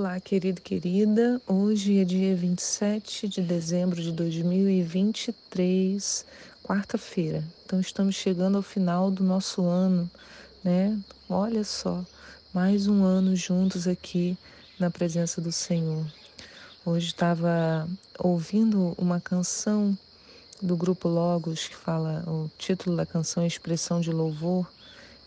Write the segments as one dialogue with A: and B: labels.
A: Olá, querido querida. Hoje é dia 27 de dezembro de 2023, quarta-feira. Então estamos chegando ao final do nosso ano, né? Olha só, mais um ano juntos aqui na presença do Senhor. Hoje estava ouvindo uma canção do grupo Logos que fala, o título da canção é Expressão de Louvor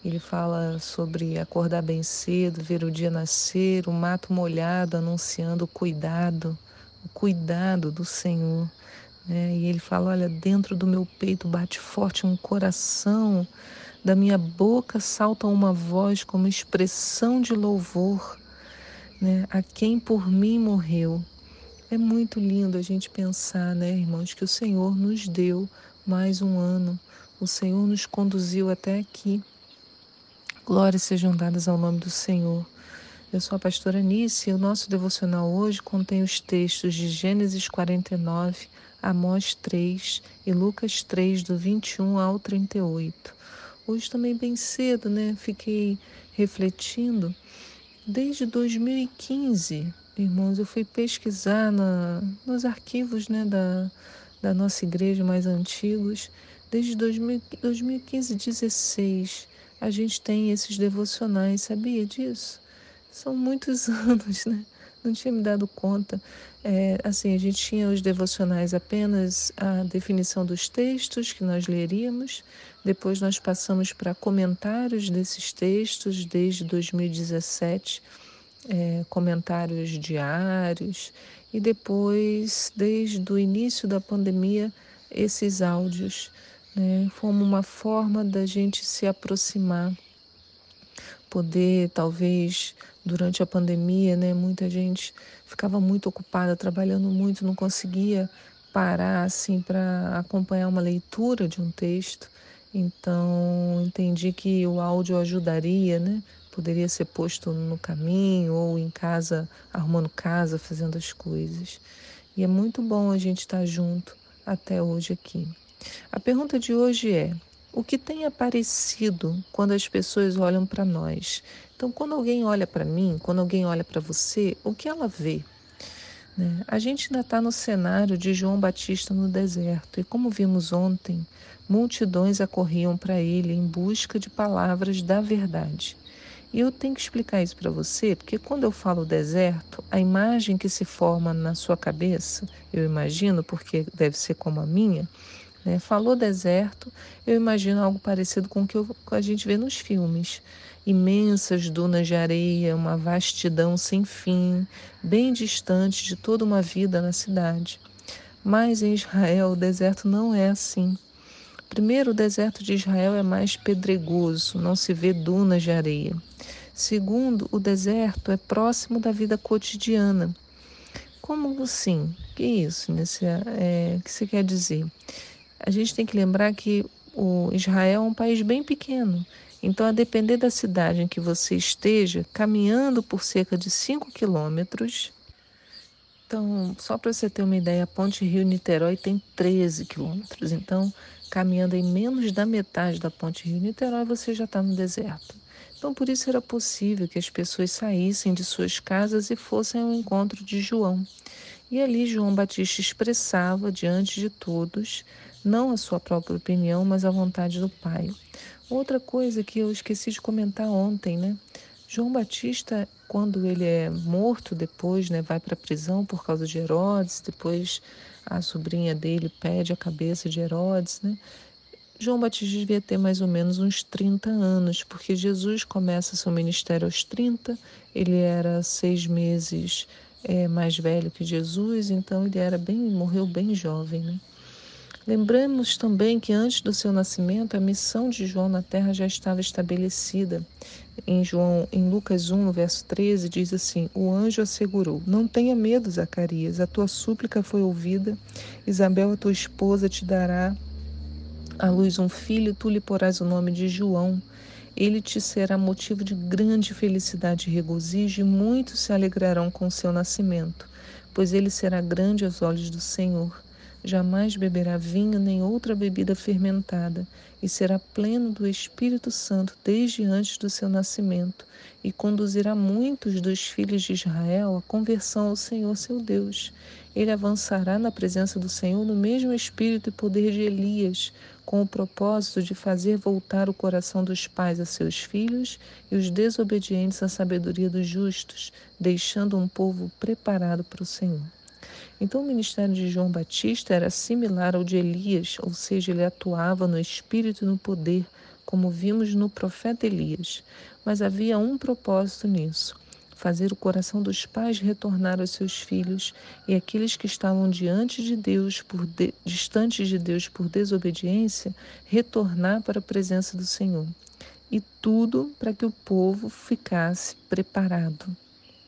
A: ele fala sobre acordar bem cedo, ver o dia nascer, o mato molhado anunciando o cuidado, o cuidado do Senhor. Né? E ele fala: Olha, dentro do meu peito bate forte um coração, da minha boca salta uma voz como expressão de louvor né? a quem por mim morreu. É muito lindo a gente pensar, né, irmãos, que o Senhor nos deu mais um ano, o Senhor nos conduziu até aqui. Glórias sejam dadas ao nome do Senhor. Eu sou a pastora Anice e o nosso devocional hoje contém os textos de Gênesis 49, Amós 3 e Lucas 3, do 21 ao 38. Hoje também bem cedo, né? Fiquei refletindo. Desde 2015, irmãos, eu fui pesquisar na, nos arquivos né, da, da nossa igreja mais antigos. Desde 2000, 2015, 16 a gente tem esses devocionais, sabia disso? São muitos anos, né? Não tinha me dado conta. É, assim, a gente tinha os devocionais apenas a definição dos textos que nós leríamos, depois nós passamos para comentários desses textos desde 2017, é, comentários diários, e depois, desde o início da pandemia, esses áudios né, como uma forma da gente se aproximar, poder talvez durante a pandemia, né, muita gente ficava muito ocupada, trabalhando muito, não conseguia parar assim para acompanhar uma leitura de um texto. Então, entendi que o áudio ajudaria, né? Poderia ser posto no caminho ou em casa, arrumando casa, fazendo as coisas. E é muito bom a gente estar junto até hoje aqui. A pergunta de hoje é: o que tem aparecido quando as pessoas olham para nós? Então, quando alguém olha para mim, quando alguém olha para você, o que ela vê? Né? A gente ainda está no cenário de João Batista no deserto, e como vimos ontem, multidões acorriam para ele em busca de palavras da verdade. E eu tenho que explicar isso para você, porque quando eu falo deserto, a imagem que se forma na sua cabeça, eu imagino, porque deve ser como a minha, né? Falou deserto, eu imagino algo parecido com o que, a gente vê nos filmes. Imensas dunas de areia, uma vastidão sem fim, bem distante de toda uma vida na cidade. Mas em Israel o deserto não é assim. Primeiro, o deserto de Israel é mais pedregoso, não se vê dunas de areia. Segundo, o deserto é próximo da vida cotidiana. Como assim? Que isso, nesse, é, que você quer dizer? A gente tem que lembrar que o Israel é um país bem pequeno. Então, a depender da cidade em que você esteja, caminhando por cerca de 5 quilômetros. Então, só para você ter uma ideia, a ponte Rio-Niterói tem 13 quilômetros. Então, caminhando em menos da metade da ponte Rio-Niterói, você já está no deserto. Então, por isso era possível que as pessoas saíssem de suas casas e fossem ao encontro de João. E ali João Batista expressava diante de todos não a sua própria opinião, mas a vontade do Pai. Outra coisa que eu esqueci de comentar ontem, né? João Batista, quando ele é morto depois, né, vai para a prisão por causa de Herodes, depois a sobrinha dele pede a cabeça de Herodes, né? João Batista devia ter mais ou menos uns 30 anos, porque Jesus começa seu ministério aos 30, ele era seis meses é, mais velho que Jesus, então ele era bem, morreu bem jovem, né? Lembramos também que antes do seu nascimento a missão de João na terra já estava estabelecida. Em João, em Lucas 1, no verso 13, diz assim: O anjo assegurou: Não tenha medo, Zacarias, a tua súplica foi ouvida. Isabel, a tua esposa, te dará à luz um filho, tu lhe porás o nome de João. Ele te será motivo de grande felicidade e regozijo, e muitos se alegrarão com o seu nascimento, pois ele será grande aos olhos do Senhor jamais beberá vinho nem outra bebida fermentada, e será pleno do Espírito Santo desde antes do seu nascimento, e conduzirá muitos dos filhos de Israel à conversão ao Senhor seu Deus. Ele avançará na presença do Senhor no mesmo espírito e poder de Elias, com o propósito de fazer voltar o coração dos pais a seus filhos e os desobedientes à sabedoria dos justos, deixando um povo preparado para o Senhor. Então, o ministério de João Batista era similar ao de Elias, ou seja, ele atuava no espírito e no poder, como vimos no profeta Elias. Mas havia um propósito nisso: fazer o coração dos pais retornar aos seus filhos e aqueles que estavam diante de Deus, por de, distantes de Deus por desobediência, retornar para a presença do Senhor. E tudo para que o povo ficasse preparado,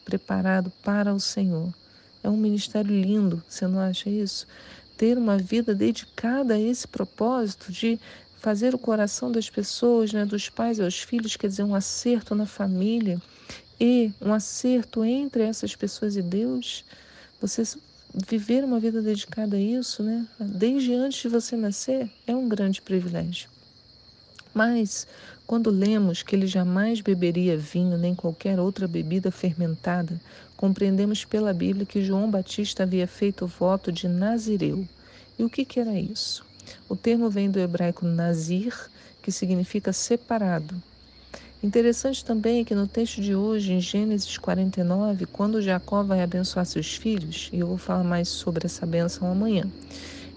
A: preparado para o Senhor. É um ministério lindo, você não acha isso? Ter uma vida dedicada a esse propósito de fazer o coração das pessoas, né, dos pais aos filhos, quer dizer, um acerto na família e um acerto entre essas pessoas e Deus. Você viver uma vida dedicada a isso, né, desde antes de você nascer, é um grande privilégio. Mas, quando lemos que ele jamais beberia vinho nem qualquer outra bebida fermentada, compreendemos pela Bíblia que João Batista havia feito o voto de Nazireu. E o que, que era isso? O termo vem do hebraico nazir, que significa separado. Interessante também é que no texto de hoje, em Gênesis 49, quando Jacó vai abençoar seus filhos, e eu vou falar mais sobre essa benção amanhã,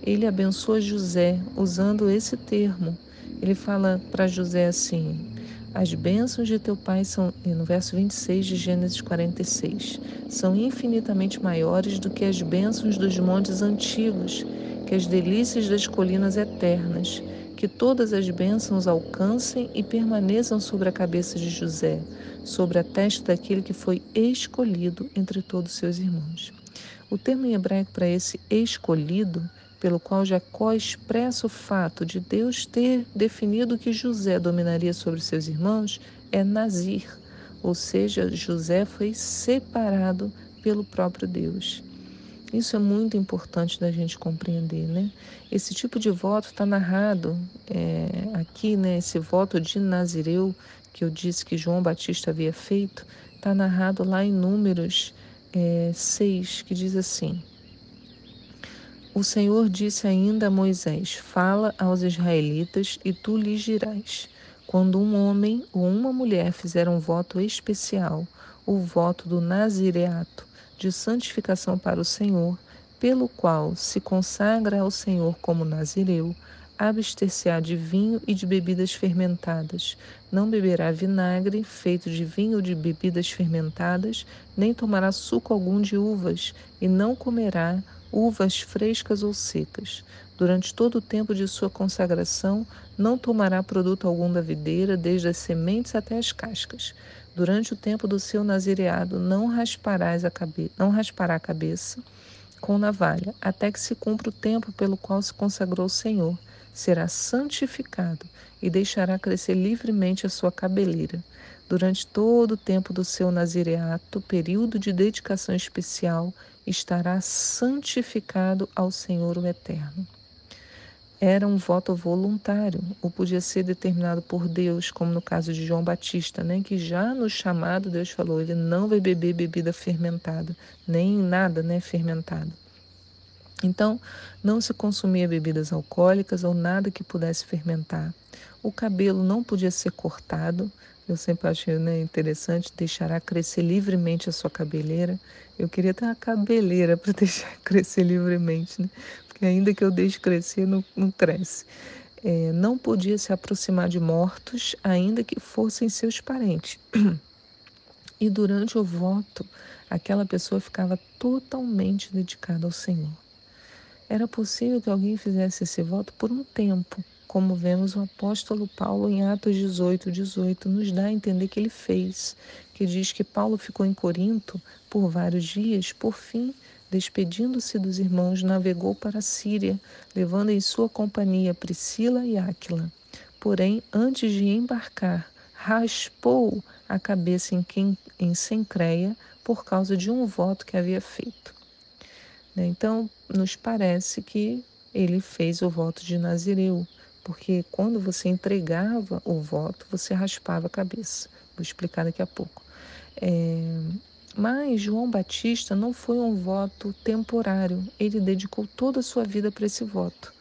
A: ele abençoa José usando esse termo, ele fala para José assim: As bênçãos de teu pai são, no verso 26 de Gênesis 46, são infinitamente maiores do que as bênçãos dos montes antigos, que as delícias das colinas eternas, que todas as bênçãos alcancem e permaneçam sobre a cabeça de José, sobre a testa daquele que foi escolhido entre todos seus irmãos. O termo em hebraico para esse escolhido pelo qual Jacó expressa o fato de Deus ter definido que José dominaria sobre seus irmãos é Nazir, ou seja, José foi separado pelo próprio Deus. Isso é muito importante da gente compreender, né? Esse tipo de voto está narrado é, aqui, né? Esse voto de Nazireu que eu disse que João Batista havia feito, está narrado lá em Números é, 6, que diz assim: o Senhor disse ainda a Moisés: Fala aos israelitas e tu lhes dirás: Quando um homem ou uma mulher fizer um voto especial, o voto do nazireato, de santificação para o Senhor, pelo qual se consagra ao Senhor como nazireu, abster-se-á de vinho e de bebidas fermentadas. Não beberá vinagre feito de vinho ou de bebidas fermentadas, nem tomará suco algum de uvas, e não comerá uvas frescas ou secas. Durante todo o tempo de sua consagração, não tomará produto algum da videira, desde as sementes até as cascas. Durante o tempo do seu nazireado, não, rasparás a cabe... não raspará a cabeça com navalha, até que se cumpra o tempo pelo qual se consagrou o Senhor. Será santificado e deixará crescer livremente a sua cabeleira. Durante todo o tempo do seu nazireato, período de dedicação especial, estará santificado ao Senhor o Eterno. Era um voto voluntário, ou podia ser determinado por Deus, como no caso de João Batista, né, que já no chamado Deus falou, ele não vai beber bebida fermentada, nem nada né, fermentado. Então, não se consumia bebidas alcoólicas ou nada que pudesse fermentar. O cabelo não podia ser cortado, eu sempre achei né, interessante, deixará crescer livremente a sua cabeleira. Eu queria ter uma cabeleira para deixar crescer livremente, né? porque ainda que eu deixe crescer, não, não cresce. É, não podia se aproximar de mortos, ainda que fossem seus parentes. E durante o voto, aquela pessoa ficava totalmente dedicada ao Senhor. Era possível que alguém fizesse esse voto por um tempo, como vemos o apóstolo Paulo em Atos 18, 18, nos dá a entender que ele fez, que diz que Paulo ficou em Corinto por vários dias, por fim, despedindo-se dos irmãos, navegou para a Síria, levando em sua companhia Priscila e Áquila. Porém, antes de embarcar, raspou a cabeça em, quem, em Sencreia por causa de um voto que havia feito. Né? Então, nos parece que ele fez o voto de Nazireu, porque quando você entregava o voto, você raspava a cabeça. Vou explicar daqui a pouco. É, mas João Batista não foi um voto temporário, ele dedicou toda a sua vida para esse voto.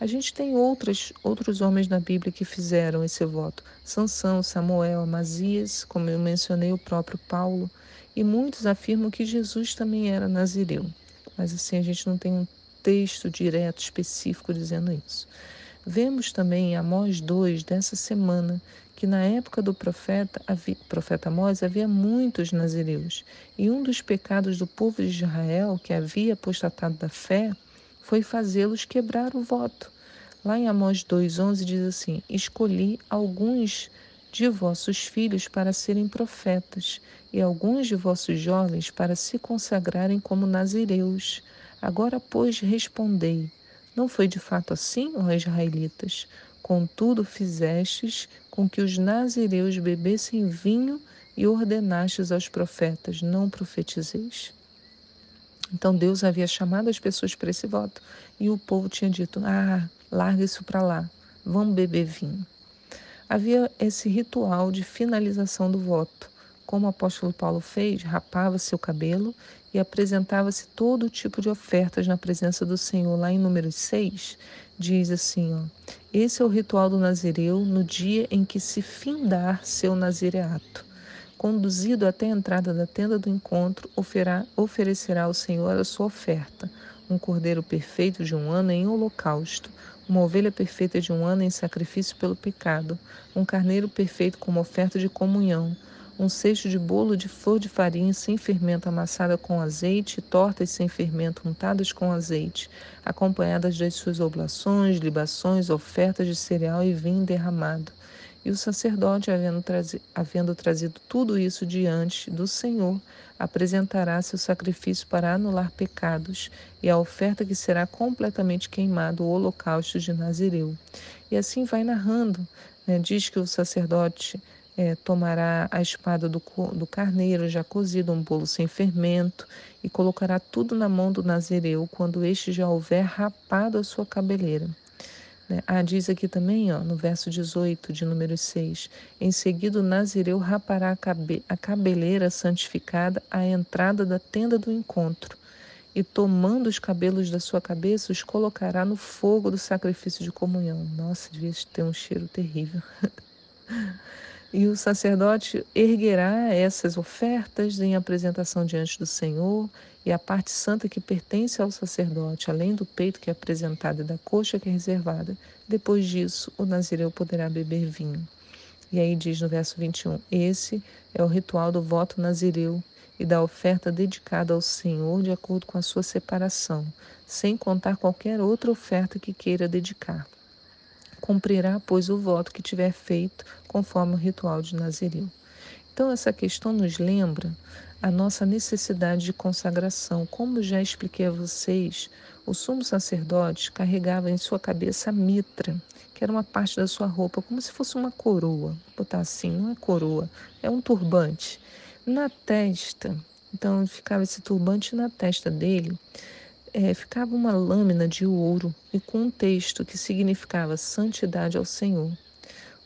A: A gente tem outros, outros homens na Bíblia que fizeram esse voto. Sansão, Samuel, Amazias, como eu mencionei, o próprio Paulo. E muitos afirmam que Jesus também era nazireu. Mas assim, a gente não tem um texto direto, específico, dizendo isso. Vemos também em Amós 2 dessa semana que na época do profeta, havia, profeta Amós havia muitos nazireus, e um dos pecados do povo de Israel, que havia apostatado da fé, foi fazê-los quebrar o voto. Lá em Amós 2,11 diz assim: Escolhi alguns de vossos filhos para serem profetas, e alguns de vossos jovens para se consagrarem como nazireus. Agora, pois, respondei: Não foi de fato assim, ó israelitas? Contudo, fizestes com que os nazireus bebessem vinho e ordenastes aos profetas: Não profetizeis. Então Deus havia chamado as pessoas para esse voto e o povo tinha dito: Ah, larga isso para lá, vamos beber vinho. Havia esse ritual de finalização do voto. Como o apóstolo Paulo fez, rapava seu cabelo e apresentava-se todo tipo de ofertas na presença do Senhor. Lá em Números 6, diz assim: ó, Esse é o ritual do Nazireu no dia em que se findar seu nazireato. Conduzido até a entrada da tenda do encontro, oferecerá ao Senhor a sua oferta: um cordeiro perfeito de um ano em holocausto, uma ovelha perfeita de um ano em sacrifício pelo pecado, um carneiro perfeito como oferta de comunhão um cesto de bolo de flor de farinha sem fermento amassada com azeite tortas sem fermento untadas com azeite, acompanhadas das suas oblações, libações, ofertas de cereal e vinho derramado. E o sacerdote, havendo, trazi havendo trazido tudo isso diante do Senhor, apresentará seu sacrifício para anular pecados e a oferta que será completamente queimado, o holocausto de Nazireu. E assim vai narrando. Né? Diz que o sacerdote é, tomará a espada do, do carneiro já cozido, um bolo sem fermento, e colocará tudo na mão do nazireu quando este já houver rapado a sua cabeleira. Né? Ah, diz aqui também, ó, no verso 18 de número 6, em seguida o nazireu rapará a, cabe a cabeleira santificada à entrada da tenda do encontro, e tomando os cabelos da sua cabeça, os colocará no fogo do sacrifício de comunhão. Nossa, devia ter um cheiro terrível. E o sacerdote erguerá essas ofertas em apresentação diante do Senhor, e a parte santa que pertence ao sacerdote, além do peito que é apresentado e da coxa que é reservada. Depois disso, o nazireu poderá beber vinho. E aí diz no verso 21: Esse é o ritual do voto nazireu e da oferta dedicada ao Senhor de acordo com a sua separação, sem contar qualquer outra oferta que queira dedicar. Cumprirá, pois, o voto que tiver feito, conforme o ritual de Nazireu. Então, essa questão nos lembra a nossa necessidade de consagração. Como já expliquei a vocês, o sumo sacerdote carregava em sua cabeça a mitra, que era uma parte da sua roupa, como se fosse uma coroa. Vou botar assim, não é coroa, é um turbante. Na testa, então ficava esse turbante na testa dele, é, ficava uma lâmina de ouro e com um texto que significava santidade ao Senhor.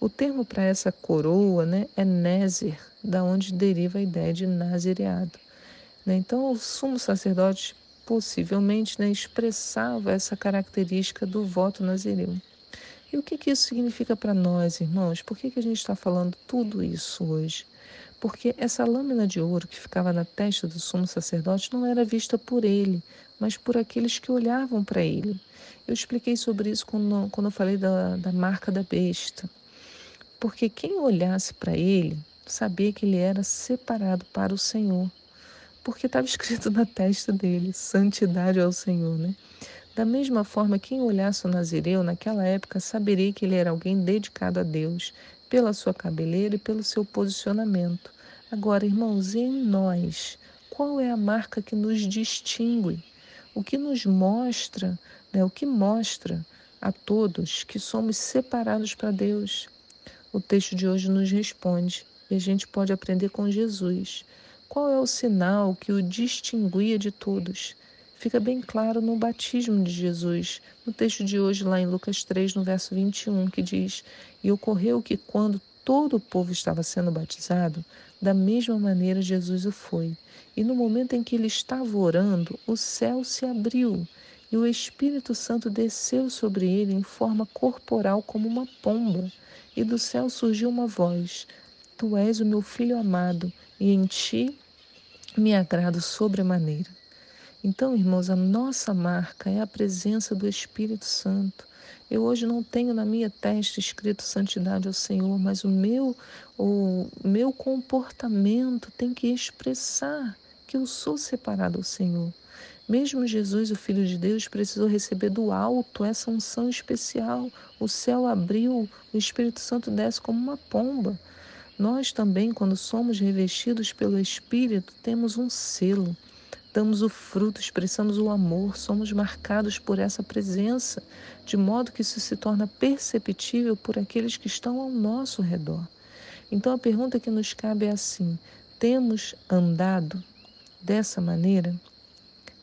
A: O termo para essa coroa né, é Nézer, da onde deriva a ideia de nazireado. Né? Então, o sumo sacerdote possivelmente né, expressava essa característica do voto nazireu. E o que, que isso significa para nós, irmãos? Por que, que a gente está falando tudo isso hoje? Porque essa lâmina de ouro que ficava na testa do sumo sacerdote não era vista por ele, mas por aqueles que olhavam para ele. Eu expliquei sobre isso quando, quando eu falei da, da marca da besta. Porque quem olhasse para ele sabia que ele era separado para o Senhor. Porque estava escrito na testa dele: santidade ao Senhor, né? Da mesma forma, quem olhasse o Nazireu naquela época saberia que ele era alguém dedicado a Deus, pela sua cabeleira e pelo seu posicionamento. Agora, irmãos, e em nós? Qual é a marca que nos distingue? O que nos mostra, né, o que mostra a todos que somos separados para Deus? O texto de hoje nos responde e a gente pode aprender com Jesus. Qual é o sinal que o distinguia de todos? Fica bem claro no batismo de Jesus, no texto de hoje, lá em Lucas 3, no verso 21, que diz: E ocorreu que, quando todo o povo estava sendo batizado, da mesma maneira Jesus o foi. E no momento em que ele estava orando, o céu se abriu e o Espírito Santo desceu sobre ele em forma corporal como uma pomba. E do céu surgiu uma voz: Tu és o meu filho amado, e em ti me agrado sobremaneira. Então, irmãos, a nossa marca é a presença do Espírito Santo. Eu hoje não tenho na minha testa escrito santidade ao Senhor, mas o meu, o meu comportamento tem que expressar que eu sou separado ao Senhor. Mesmo Jesus, o Filho de Deus, precisou receber do alto essa unção especial. O céu abriu, o Espírito Santo desce como uma pomba. Nós também, quando somos revestidos pelo Espírito, temos um selo damos o fruto, expressamos o amor, somos marcados por essa presença, de modo que isso se torna perceptível por aqueles que estão ao nosso redor. Então a pergunta que nos cabe é assim: temos andado dessa maneira?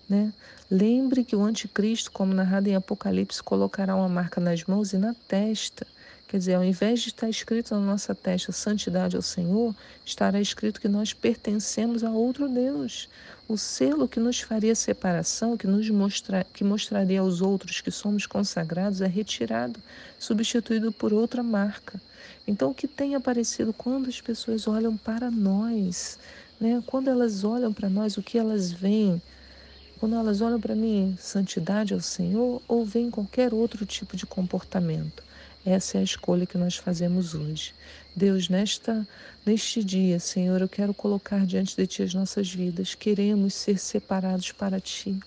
A: Né? Lembre que o anticristo, como narrado em Apocalipse, colocará uma marca nas mãos e na testa. Quer dizer, ao invés de estar escrito na nossa testa santidade ao Senhor, estará escrito que nós pertencemos a outro Deus. O selo que nos faria separação, que nos mostra, que mostraria aos outros que somos consagrados, é retirado, substituído por outra marca. Então, o que tem aparecido quando as pessoas olham para nós, né? quando elas olham para nós, o que elas veem? Quando elas olham para mim, santidade ao Senhor ou veem qualquer outro tipo de comportamento? Essa é a escolha que nós fazemos hoje. Deus, nesta neste dia, Senhor, eu quero colocar diante de ti as nossas vidas. Queremos ser separados para ti.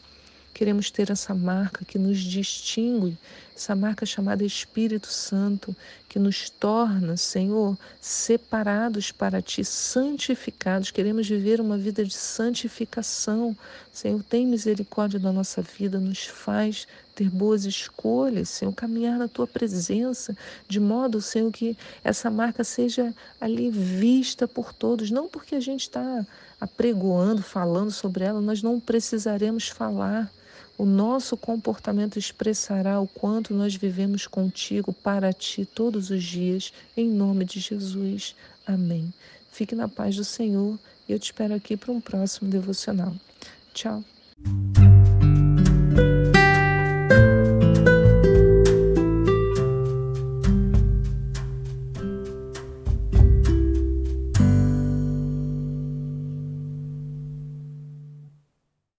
A: Queremos ter essa marca que nos distingue, essa marca chamada Espírito Santo, que nos torna, Senhor, separados para Ti, santificados. Queremos viver uma vida de santificação. Senhor, tem misericórdia da nossa vida, nos faz ter boas escolhas, Senhor, caminhar na Tua presença, de modo, Senhor, que essa marca seja ali vista por todos, não porque a gente está apregoando, falando sobre ela, nós não precisaremos falar o nosso comportamento expressará o quanto nós vivemos contigo para ti todos os dias, em nome de Jesus. Amém. Fique na paz do Senhor e eu te espero aqui para um próximo devocional. Tchau.